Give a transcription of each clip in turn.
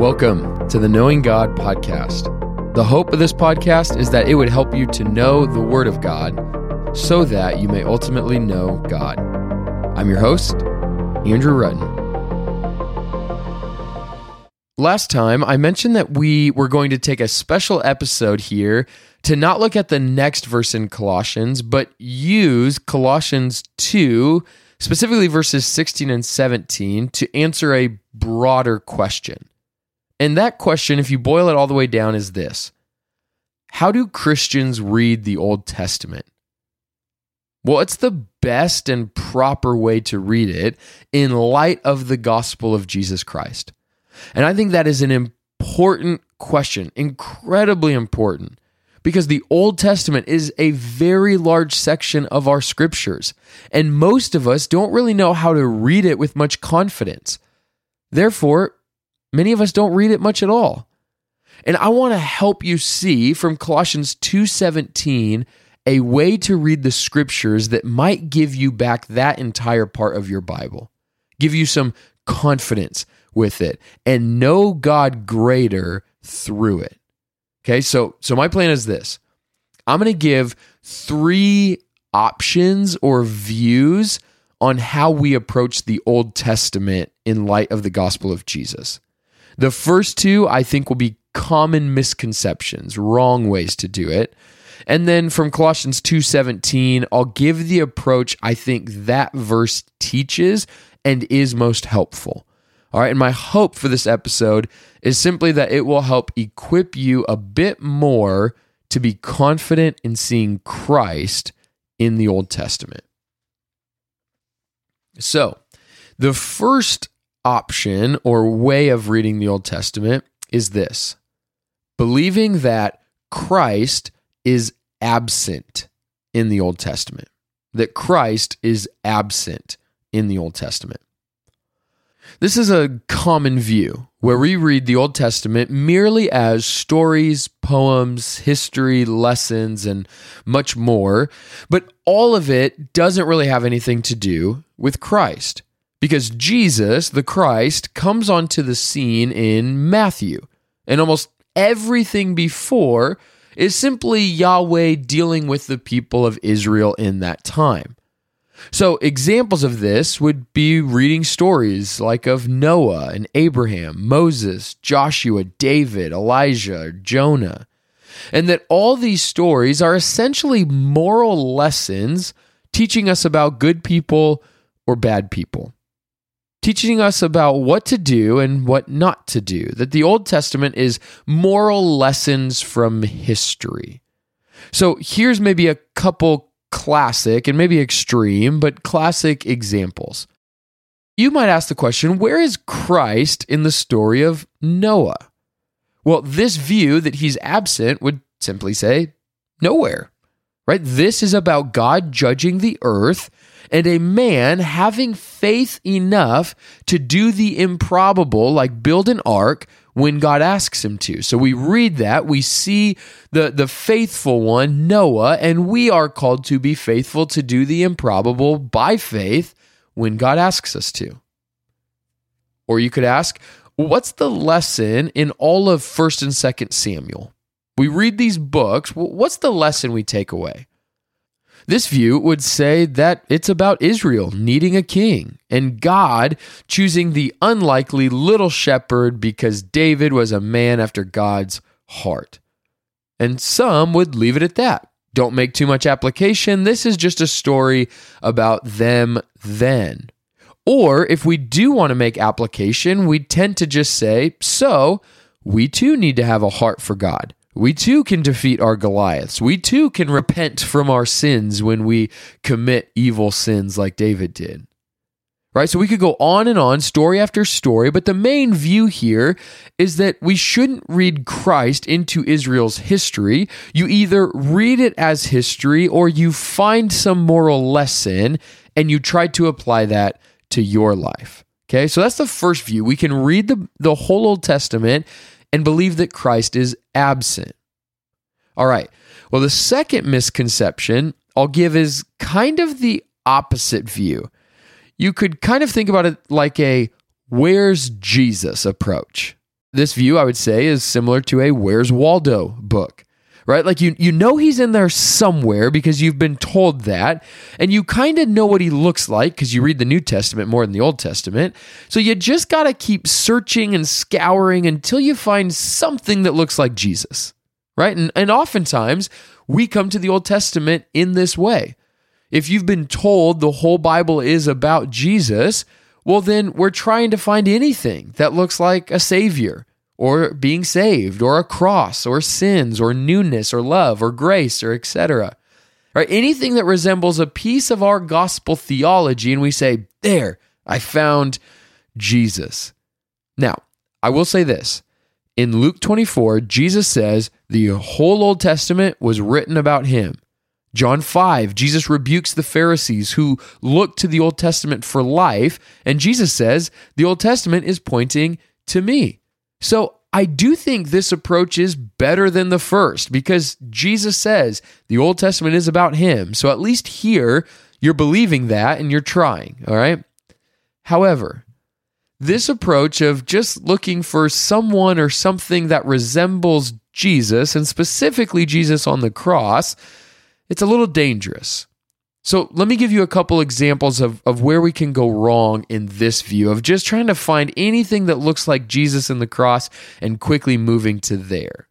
Welcome to the Knowing God podcast. The hope of this podcast is that it would help you to know the Word of God so that you may ultimately know God. I'm your host, Andrew Rutten. Last time, I mentioned that we were going to take a special episode here to not look at the next verse in Colossians, but use Colossians 2, specifically verses 16 and 17, to answer a broader question. And that question, if you boil it all the way down, is this How do Christians read the Old Testament? Well, it's the best and proper way to read it in light of the gospel of Jesus Christ. And I think that is an important question, incredibly important, because the Old Testament is a very large section of our scriptures, and most of us don't really know how to read it with much confidence. Therefore, many of us don't read it much at all. And I want to help you see from Colossians 2:17 a way to read the scriptures that might give you back that entire part of your Bible. Give you some confidence with it and know God greater through it. Okay? So so my plan is this. I'm going to give 3 options or views on how we approach the Old Testament in light of the gospel of Jesus. The first two, I think, will be common misconceptions, wrong ways to do it. And then from Colossians 2:17, I'll give the approach I think that verse teaches and is most helpful. All right, and my hope for this episode is simply that it will help equip you a bit more to be confident in seeing Christ in the Old Testament. So, the first option or way of reading the Old Testament is this. Believing that Christ is absent in the Old Testament, that Christ is absent in the Old Testament. This is a common view where we read the Old Testament merely as stories, poems, history, lessons, and much more, but all of it doesn't really have anything to do with Christ because Jesus, the Christ, comes onto the scene in Matthew, and almost everything before is simply Yahweh dealing with the people of Israel in that time. So, examples of this would be reading stories like of Noah and Abraham, Moses, Joshua, David, Elijah, Jonah. And that all these stories are essentially moral lessons teaching us about good people or bad people teaching us about what to do and what not to do. That the Old Testament is moral lessons from history. So here's maybe a couple classic and maybe extreme, but classic examples. You might ask the question where is Christ in the story of Noah? Well, this view that he's absent would simply say nowhere, right? This is about God judging the earth and a man having faith enough to do the improbable, like build an ark when God asks him to. So we read that, we see the, the faithful one, Noah, and we are called to be faithful to do the improbable by faith when God asks us to. Or you could ask, what's the lesson in all of 1st and 2nd Samuel? We read these books, what's the lesson we take away? This view would say that it's about Israel needing a king and God choosing the unlikely little shepherd because David was a man after God's heart. And some would leave it at that. Don't make too much application. This is just a story about them then. Or if we do want to make application, we tend to just say, so we too need to have a heart for God. We too can defeat our Goliaths. We too can repent from our sins when we commit evil sins like David did. Right? So we could go on and on, story after story, but the main view here is that we shouldn't read Christ into Israel's history. You either read it as history or you find some moral lesson and you try to apply that to your life. Okay? So that's the first view. We can read the, the whole Old Testament and believe that Christ is absent. All right. Well, the second misconception I'll give is kind of the opposite view. You could kind of think about it like a where's Jesus approach. This view, I would say, is similar to a Where's Waldo book right? Like you you know he's in there somewhere because you've been told that and you kind of know what he looks like because you read the New Testament more than the Old Testament. So you just got to keep searching and scouring until you find something that looks like Jesus. Right? And and oftentimes we come to the Old Testament in this way. If you've been told the whole Bible is about Jesus, well, then we're trying to find anything that looks like a savior or being saved or a cross or sins or newness or love or grace or etc. Right? Anything that resembles a piece of our gospel theology and we say, "There, I found Jesus." Now, I will say this. In Luke 24, Jesus says the whole Old Testament was written about him. John 5, Jesus rebukes the Pharisees who look to the Old Testament for life, and Jesus says the Old Testament is pointing to me. So I do think this approach is better than the first because Jesus says the Old Testament is about him. So at least here, you're believing that and you're trying, all right? However, this approach of just looking for someone or something that resembles Jesus, and specifically Jesus on the cross, it's a little dangerous. So let me give you a couple examples of, of where we can go wrong in this view of just trying to find anything that looks like Jesus in the cross and quickly moving to there.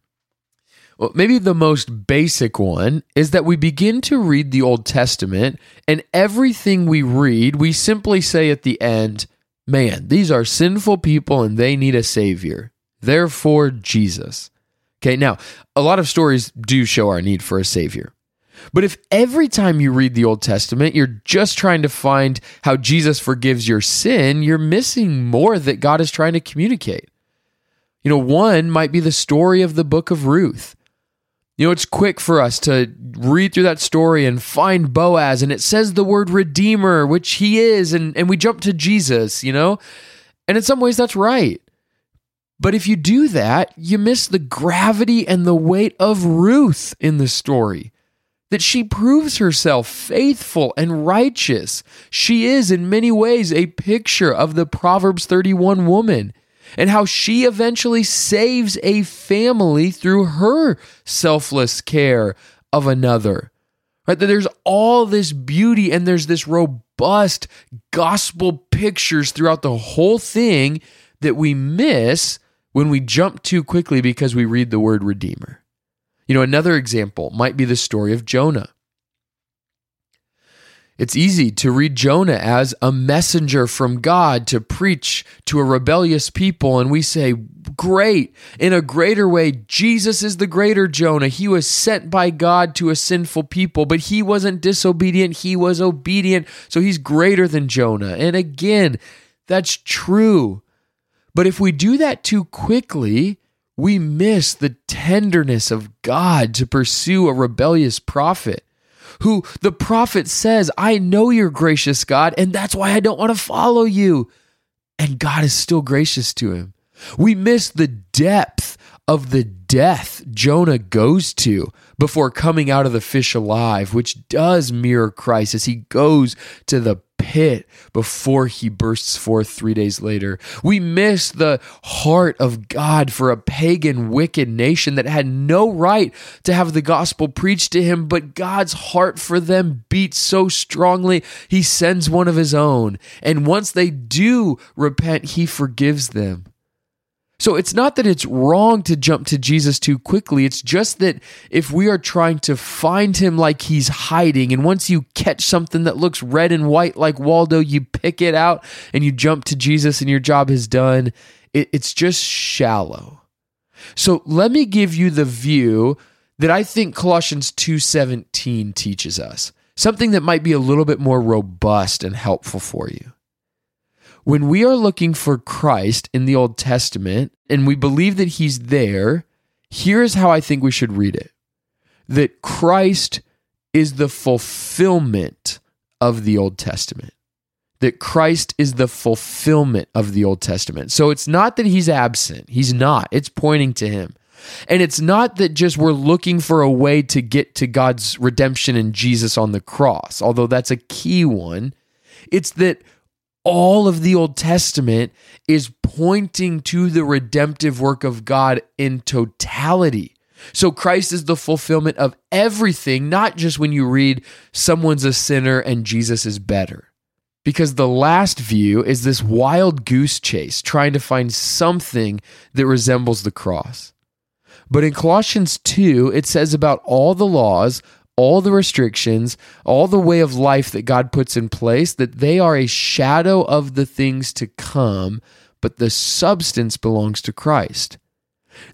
Well, maybe the most basic one is that we begin to read the Old Testament, and everything we read, we simply say at the end, Man, these are sinful people and they need a Savior. Therefore, Jesus. Okay, now, a lot of stories do show our need for a Savior. But if every time you read the Old Testament, you're just trying to find how Jesus forgives your sin, you're missing more that God is trying to communicate. You know, one might be the story of the book of Ruth. You know, it's quick for us to read through that story and find Boaz, and it says the word redeemer, which he is, and, and we jump to Jesus, you know? And in some ways, that's right. But if you do that, you miss the gravity and the weight of Ruth in the story that she proves herself faithful and righteous. She is, in many ways, a picture of the Proverbs 31 woman and how she eventually saves a family through her selfless care of another. Right? That there's all this beauty and there's this robust gospel pictures throughout the whole thing that we miss when we jump too quickly because we read the word redeemer. You know, another example might be the story of Jonah. It's easy to read Jonah as a messenger from God to preach to a rebellious people, and we say, Great. In a greater way, Jesus is the greater Jonah. He was sent by God to a sinful people, but he wasn't disobedient, he was obedient, so he's greater than Jonah. And again, that's true. But if we do that too quickly, we miss the tenderness of God to pursue a rebellious prophet who the prophet says, I know you're gracious, God, and that's why I don't want to follow you. And God is still gracious to him. We miss the depth of the death Jonah goes to before coming out of the fish alive, which does mirror Christ as he goes to the pit before he bursts forth three days later. We miss the heart of God for a pagan, wicked nation that had no right to have the gospel preached to him, but God's heart for them beats so strongly, he sends one of his own. And once they do repent, he forgives them. So it's not that it's wrong to jump to Jesus too quickly. It's just that if we are trying to find him like he's hiding, and once you catch something that looks red and white like Waldo, you pick it out and you jump to Jesus and your job is done, it, it's just shallow. So let me give you the view that I think Colossians 2:17 teaches us. Something that might be a little bit more robust and helpful for you. When we are looking for Christ in the Old Testament and we believe that he's there, here's how I think we should read it that Christ is the fulfillment of the Old Testament. That Christ is the fulfillment of the Old Testament. So it's not that he's absent, he's not. It's pointing to him. And it's not that just we're looking for a way to get to God's redemption in Jesus on the cross, although that's a key one. It's that all of the Old Testament is pointing to the redemptive work of God in totality. So Christ is the fulfillment of everything, not just when you read someone's a sinner and Jesus is better. Because the last view is this wild goose chase trying to find something that resembles the cross. But in Colossians 2, it says about all the laws, all the restrictions, all the way of life that God puts in place, that they are a shadow of the things to come, but the substance belongs to Christ.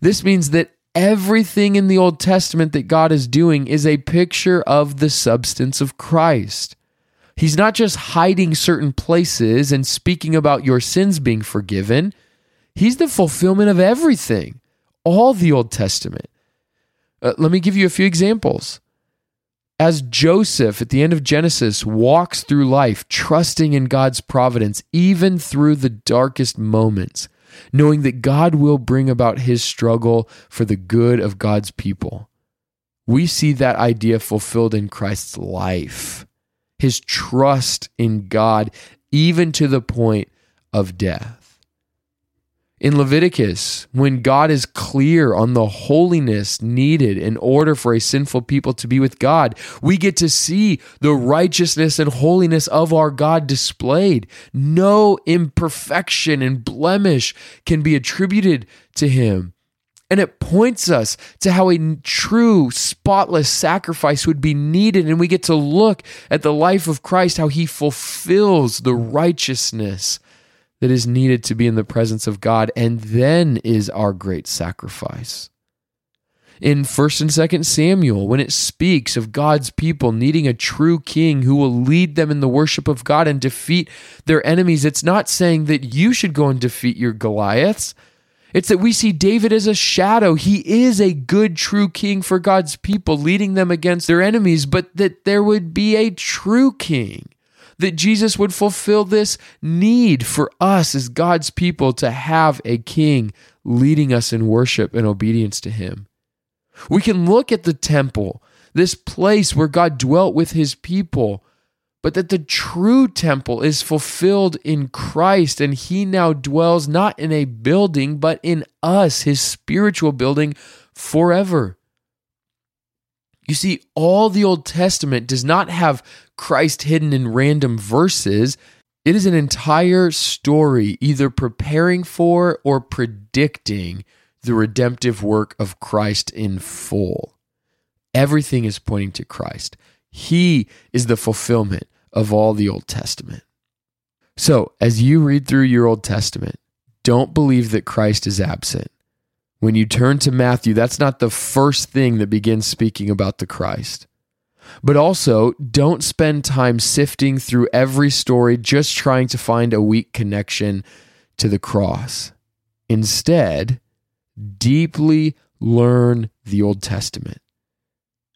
This means that everything in the Old Testament that God is doing is a picture of the substance of Christ. He's not just hiding certain places and speaking about your sins being forgiven. He's the fulfillment of everything, all the Old Testament. Uh, let me give you a few examples. As Joseph at the end of Genesis walks through life, trusting in God's providence, even through the darkest moments, knowing that God will bring about his struggle for the good of God's people. We see that idea fulfilled in Christ's life, his trust in God, even to the point of death. In Leviticus, when God is clear on the holiness needed in order for a sinful people to be with God, we get to see the righteousness and holiness of our God displayed. No imperfection and blemish can be attributed to him. And it points us to how a true, spotless sacrifice would be needed. And we get to look at the life of Christ, how he fulfills the righteousness that is needed to be in the presence of God and then is our great sacrifice. In 1st and 2nd Samuel, when it speaks of God's people needing a true king who will lead them in the worship of God and defeat their enemies, it's not saying that you should go and defeat your Goliaths. It's that we see David as a shadow. He is a good, true king for God's people, leading them against their enemies, but that there would be a true king that Jesus would fulfill this need for us as God's people to have a king leading us in worship and obedience to him. We can look at the temple, this place where God dwelt with his people, but that the true temple is fulfilled in Christ and he now dwells not in a building, but in us, his spiritual building forever. You see, all the Old Testament does not have Christ hidden in random verses. It is an entire story, either preparing for or predicting the redemptive work of Christ in full. Everything is pointing to Christ. He is the fulfillment of all the Old Testament. So, as you read through your Old Testament, don't believe that Christ is absent. When you turn to Matthew, that's not the first thing that begins speaking about the Christ. But also, don't spend time sifting through every story just trying to find a weak connection to the cross. Instead, deeply learn the Old Testament,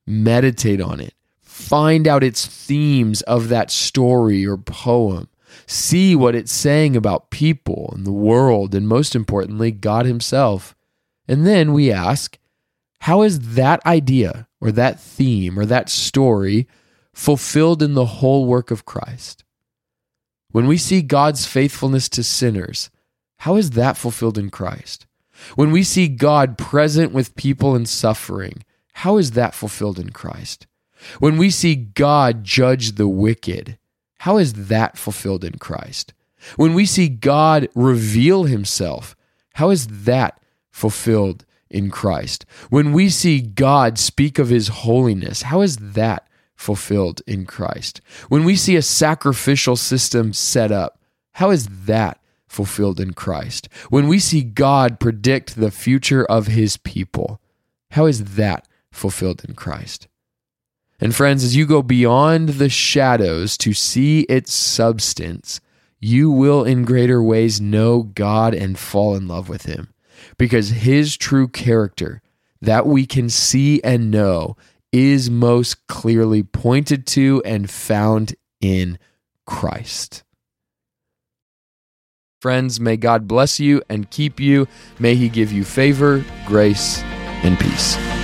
meditate on it, find out its themes of that story or poem, see what it's saying about people and the world, and most importantly, God Himself. And then we ask, how is that idea or that theme or that story fulfilled in the whole work of Christ? When we see God's faithfulness to sinners, how is that fulfilled in Christ? When we see God present with people in suffering, how is that fulfilled in Christ? When we see God judge the wicked, how is that fulfilled in Christ? When we see God reveal himself, how is that fulfilled in Christ. When we see God speak of his holiness, how is that fulfilled in Christ? When we see a sacrificial system set up, how is that fulfilled in Christ? When we see God predict the future of his people, how is that fulfilled in Christ? And friends, as you go beyond the shadows to see its substance, you will in greater ways know God and fall in love with him because his true character that we can see and know is most clearly pointed to and found in Christ. Friends, may God bless you and keep you. May he give you favor, grace, and peace.